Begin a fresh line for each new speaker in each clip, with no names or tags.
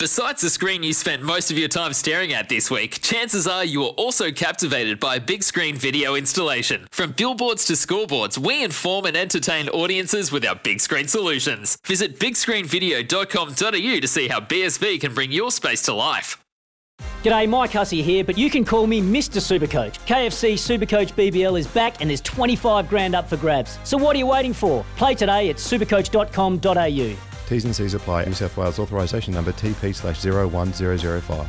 Besides the screen you spent most of your time staring at this week, chances are you are also captivated by a big screen video installation. From billboards to scoreboards, we inform and entertain audiences with our big screen solutions. Visit bigscreenvideo.com.au to see how BSV can bring your space to life.
G'day, Mike Hussey here, but you can call me Mr. Supercoach. KFC Supercoach BBL is back and there's 25 grand up for grabs. So what are you waiting for? Play today at supercoach.com.au.
T's and C's apply. New South Wales authorisation number TP slash 01005.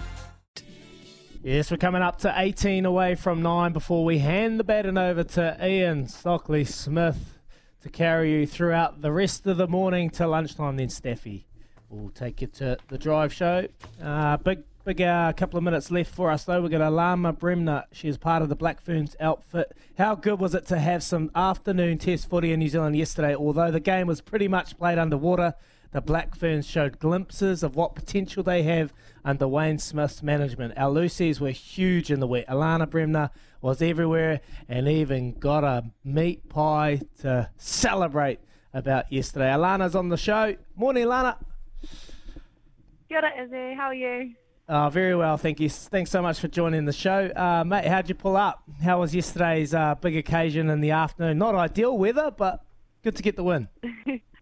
Yes, we're coming up to 18 away from 9 before we hand the baton over to Ian Stockley Smith to carry you throughout the rest of the morning to lunchtime. Then Steffi will take you to the drive show. Uh, big Big uh, couple of minutes left for us though. We've got Alana Bremner. She's part of the Black Ferns outfit. How good was it to have some afternoon test footy in New Zealand yesterday? Although the game was pretty much played underwater, the Black Ferns showed glimpses of what potential they have under Wayne Smith's management. Our loosies were huge in the wet. Alana Bremner was everywhere and even got a meat pie to celebrate about yesterday. Alana's on the show. Morning, Alana.
Good, Izzy. How are you?
Uh, very well, thank you. Thanks so much for joining the show. Uh, mate, how'd you pull up? How was yesterday's uh, big occasion in the afternoon? Not ideal weather, but good to get the win.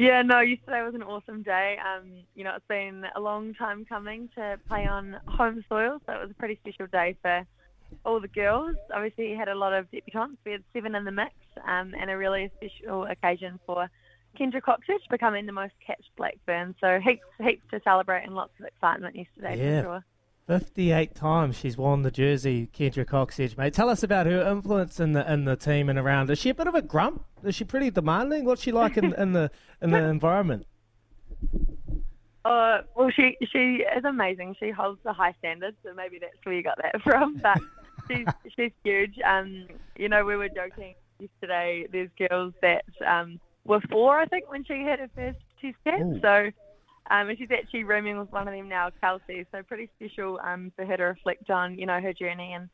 yeah, no, yesterday was an awesome day. Um, you know, it's been a long time coming to play on home soil, so it was a pretty special day for all the girls. Obviously, we had a lot of debutantes. We had seven in the mix, um, and a really special occasion for Kendra Cocksedge becoming the most catched Black Fern. So heaps, heaps to celebrate and lots of excitement yesterday
yeah.
for sure.
58 times she's worn the jersey, Kendra Cocksedge, mate. Tell us about her influence in the in the team and around. Is she a bit of a grump? Is she pretty demanding? What's she like in, in the in the environment?
Uh, well, she she is amazing. She holds the high standards, so maybe that's where you got that from. But she's she's huge. Um, you know, we were joking yesterday. There's girls that um were four, I think, when she had her first steps. Ooh. So, um, and she's actually rooming with one of them now, Kelsey. So pretty special um, for her to reflect on, you know, her journey and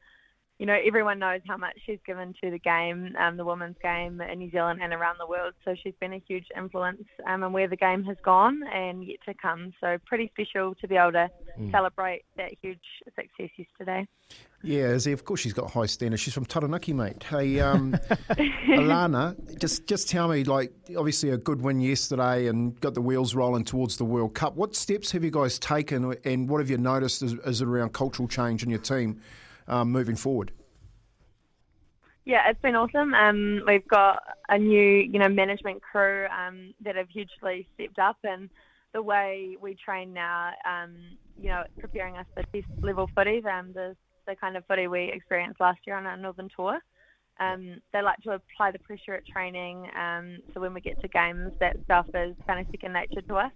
you know, everyone knows how much she's given to the game, um, the women's game in New Zealand and around the world. So she's been a huge influence um, in where the game has gone and yet to come. So pretty special to be able to mm. celebrate that huge success yesterday.
Yeah, Izzy, of course she's got high standards. She's from Taranaki, mate. Hey, um, Alana, just just tell me, like, obviously a good win yesterday and got the wheels rolling towards the World Cup. What steps have you guys taken and what have you noticed as around cultural change in your team? Um, moving forward?
Yeah, it's been awesome. Um, we've got a new, you know, management crew um, that have hugely stepped up, and the way we train now, um, you know, preparing us for test level footy, um, the the kind of footy we experienced last year on our northern tour. Um, they like to apply the pressure at training, um, so when we get to games, that stuff is kind of second nature to us.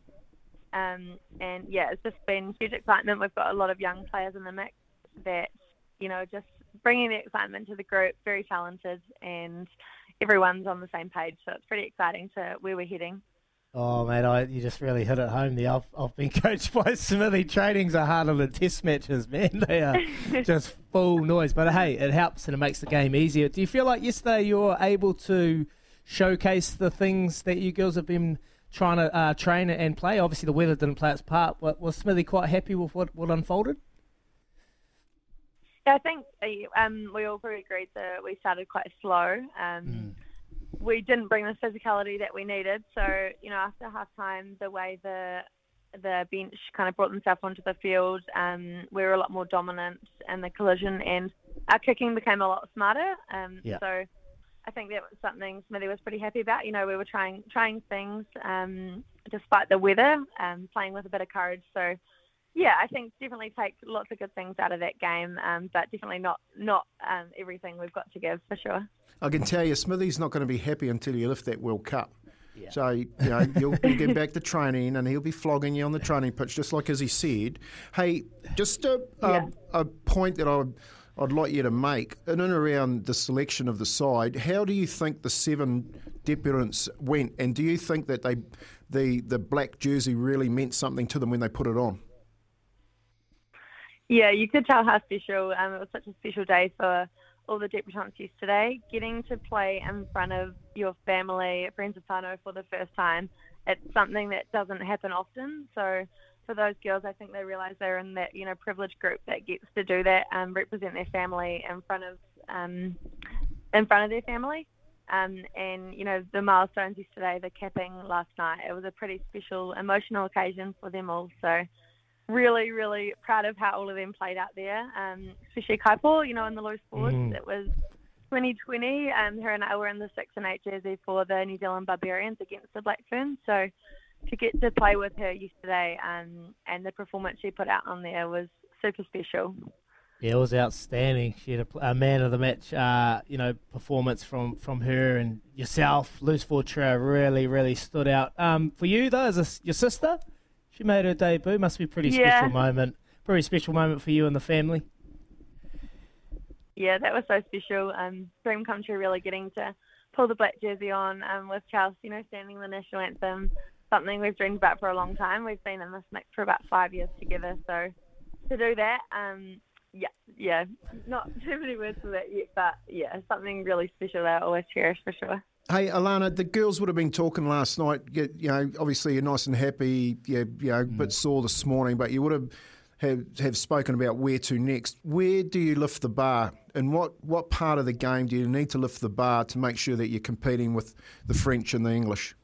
Um, and yeah, it's just been huge excitement. We've got a lot of young players in the mix that you know, just bringing the excitement to the group, very talented, and everyone's on the same page. So it's pretty exciting to where we're heading.
Oh, mate, I, you just really hit it home there. I've, I've been coached by Smithy. Trainings are harder than test matches, man. They are just full noise. But hey, it helps and it makes the game easier. Do you feel like yesterday you were able to showcase the things that you girls have been trying to uh, train and play? Obviously, the weather didn't play its part. But was Smithy quite happy with what, what unfolded?
I think uh, um, we all pretty agreed that we started quite slow. Um, mm. We didn't bring the physicality that we needed. So, you know, after half time, the way the the bench kind of brought themselves onto the field, um, we were a lot more dominant in the collision, and our kicking became a lot smarter. Um,
Yeah.
So I think that was something Smithy was pretty happy about. You know, we were trying trying things um, despite the weather, um, playing with a bit of courage. So yeah, I think definitely take lots of good things out of that game, um, but definitely not not um, everything we've got to give for sure.
I can tell you, Smithy's not going to be happy until you lift that World Cup. So you know you'll, you'll get back to training, and he'll be flogging you on the training pitch, just like as he said. Hey, just a,
Yeah.
a, a point that I'd, I'd like you to make in and around the selection of the side. How do you think the seven debutants went, and do you think that they, the the black jersey really meant something to them when they put it on?
Yeah, you could tell how special. Um, it was such a special day for all the debutants yesterday. Getting to play in front of your family, friends of whānau for the first time, it's something that doesn't happen often. So for those girls, I think they realise they're in that you know privileged group that gets to do that, and represent their family in front of um, in front of their family. Um, and you know the milestones yesterday, the capping last night, it was a pretty special, emotional occasion for them all. So really, really proud of how all of them played out there, um, especially Kaipo, you know, in the loose boards.
Mm.
It was 2020. Um, her and I were in the 6 and 8 jersey for the New Zealand Barbarians against the Black Ferns. So to get to play with her yesterday um, and the performance she put out on there was super special.
Yeah, it was outstanding. She had a, a man of the match, uh, you know, performance from, from her and yourself. Loose forward trio really, really stood out. Um, for you though, as a your sister, she made her debut. Must be a pretty
Yeah.
special moment. Pretty special moment for you and the family.
yeah, that was so special. Um, dream come true, really getting to pull the black jersey on um, with Charles, you know, standing the national anthem, something we've dreamed about for a long time. We've been in this mix for about five years together, so to do that, um, yeah, yeah, not too many words for that yet, but yeah, something really special that I always cherish for sure.
Hey, Alana, the girls would have been talking last night. You you know, obviously you're nice and happy. You, you know, a bit sore this morning, but you would have, have have spoken about where to next. Where do you lift the bar, and what what part of the game do you need to lift the bar to make sure that you're competing with the French and the English?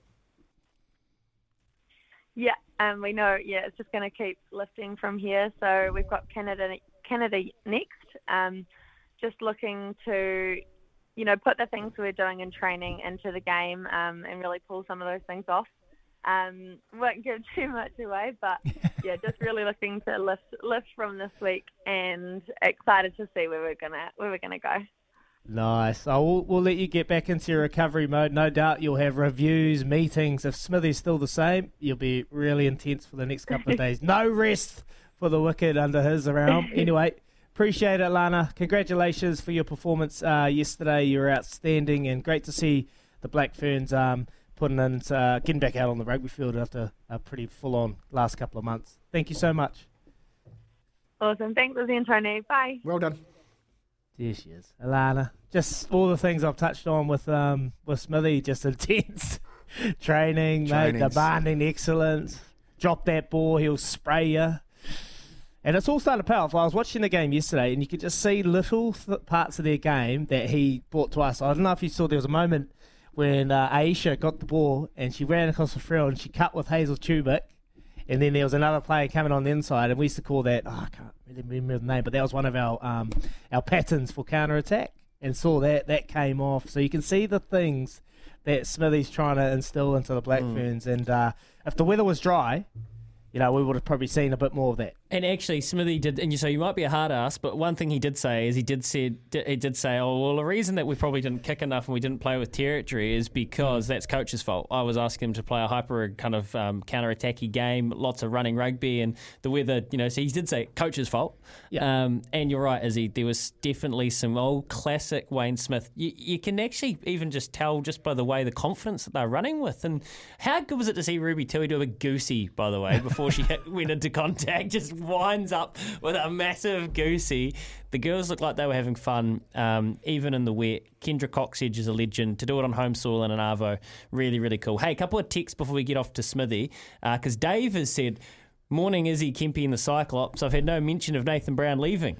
Yeah, um, we know. Yeah, it's just going to keep lifting from here. So we've got Canada, Canada next. Um, just looking to, you know, put the things we're doing in training into the game um, and really pull some of those things off. Um, won't give too much away, but yeah, just really looking to lift lift from this week and excited to see where we're gonna where we're gonna go.
Nice. So we'll, we'll let you get back into your recovery mode. No doubt you'll have reviews, meetings. If Smithy's still the same, you'll be really intense for the next couple of days. No rest for the wicked under his realm. Anyway, appreciate it, Lana. Congratulations for your performance uh, yesterday. You were outstanding and great to see the Black Ferns um, putting in, uh, getting back out on the rugby field after a pretty full-on last couple of months. Thank you so much.
Awesome. Thanks, Lizzie and Tony. Bye.
Well done.
There she is, Alana. Just all the things I've touched on with um with Smithy, just intense training, mate,
The
demanding excellence. Drop that ball, he'll spray you. And it's all starting to pay off. I was watching the game yesterday, and you could just see little th- parts of their game that he brought to us. I don't know if you saw there was a moment when uh, Aisha got the ball and she ran across the field and she cut with Hazel Tubic. And then there was another player coming on the inside, and we used to call that, oh, I can't really remember the name, but that was one of our um, our patterns for counter attack. And saw that, that came off. So you can see the things that Smithy's trying to instill into the Black Ferns. And uh, if the weather was dry, you know, we would have probably seen a bit more of that.
And actually, Smithy did, and you so you might be a hard ass, but one thing he did say is he did said he did say, oh well, the reason that we probably didn't kick enough and we didn't play with territory is because that's coach's fault. I was asking him to play a hyper kind of um, counter attacky game, lots of running rugby, and the weather, you know. So he did say coach's fault.
Yeah.
Um, and you're right, Izzy. There was definitely some old classic Wayne Smith. You, you can actually even just tell just by the way the confidence that they're running with, and how good was it to see Ruby Tui do a goosey, by the way, before she hit, went into contact, just winds up with a massive goosey. The girls looked like they were having fun, um, even in the wet. Kendra Cocksedge is a legend. To do it on home soil in an Arvo, really, really cool. Hey, a couple of texts before we get off to Smithy, because Dave has said, Morning Izzy, Kempy, and the Cyclops. I've had no mention of Nathan Brown leaving.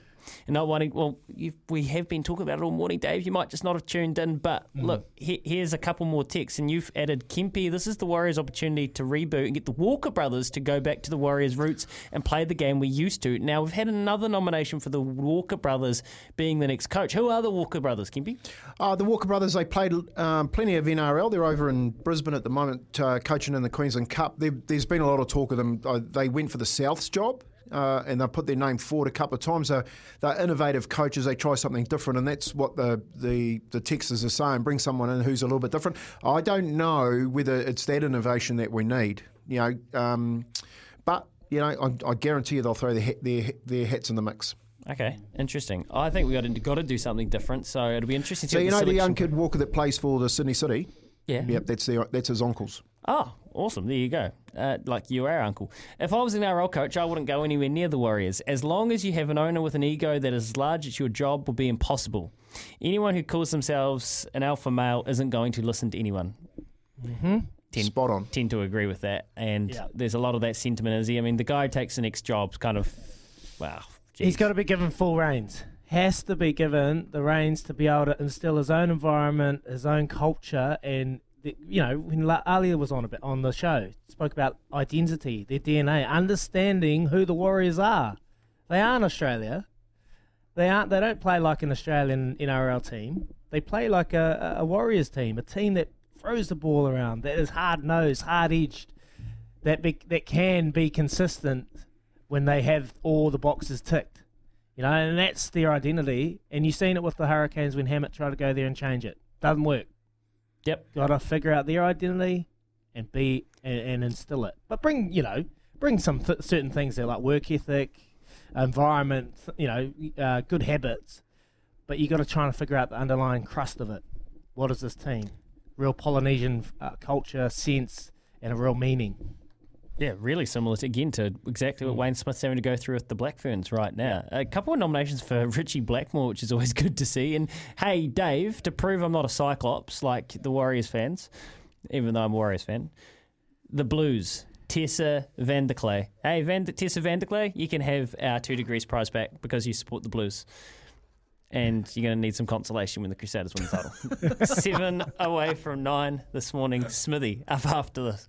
And not wanting. Well, you've, we have been talking about it all morning, Dave. You might just not have tuned in, but
Mm.
look, he, here's a couple more texts, and you've added Kempe. This is the Warriors' opportunity to reboot and get the Walker brothers to go back to the Warriors' roots and play the game we used to. Now we've had another nomination for the Walker brothers being the next coach. Who are the Walker brothers, Kempe?
Uh, the Walker brothers, they played um, plenty of NRL. They're over in Brisbane at the moment, uh, coaching in the Queensland Cup. There, there's been a lot of talk of them. Uh, they went for the South's job. Uh, and they put their name forward a couple of times. They're, they're innovative coaches. They try something different, and that's what the, the the texters are saying. Bring someone in who's a little bit different. I don't know whether it's that innovation that we need. You know, um, but you know, I, I guarantee you they'll throw their, their their hats in the mix.
Okay, interesting. I think we got to, got to do something different. So it'll be interesting. to
So you know the young kid Walker that plays for the Sydney City.
Yeah.
Yep, that's their that's his uncles.
Oh, awesome. There you go. Uh, like you are, Uncle. If I was an NRL coach, I wouldn't go anywhere near the Warriors. As long as you have an owner with an ego that is as large as your job will be impossible. Anyone who calls themselves an alpha male isn't going to listen to anyone.
Mm-hmm.
Tend,
Spot on.
Tend to agree with that. And
Yeah.
there's a lot of that sentiment. Is he? I mean, the guy who takes the next job's kind of, wow.
He's got to be given full reins. Has to be given the reins to be able to instill his own environment, his own culture, and you know when Alia was on a bit on the show, spoke about identity, their DNA, understanding who the Warriors are. They aren't Australia. They aren't. They don't play like an Australian NRL team. They play like a, a Warriors team, a team that throws the ball around, that is hard nosed, hard edged, that be, that can be consistent when they have all the boxes ticked. You know, and that's their identity. And you've seen it with the Hurricanes when Hammett tried to go there and change it. Doesn't work.
Yep.
Got to figure out their identity and be and, and instill it. But bring you know bring some th- certain things there like work ethic, environment, you know, uh, good habits. But you got to try and figure out the underlying crust of it. What is this team? Real Polynesian uh, culture, sense, and a real meaning.
Yeah, really similar to, again to exactly what hmm. Wayne Smith's having to go through with the Black Ferns right now. A couple of nominations for Richie Blackmore, which is always good to see. And hey, Dave, to prove I'm not a Cyclops like the Warriors fans, even though I'm a Warriors fan, the Blues, Tessa Vanderklay. Hey, Van- Tessa Vanderklay, you can have our two degrees prize back because you support the Blues. And you're going to need some consolation when the Crusaders win the title. Seven away from nine this morning. Smithy up after this.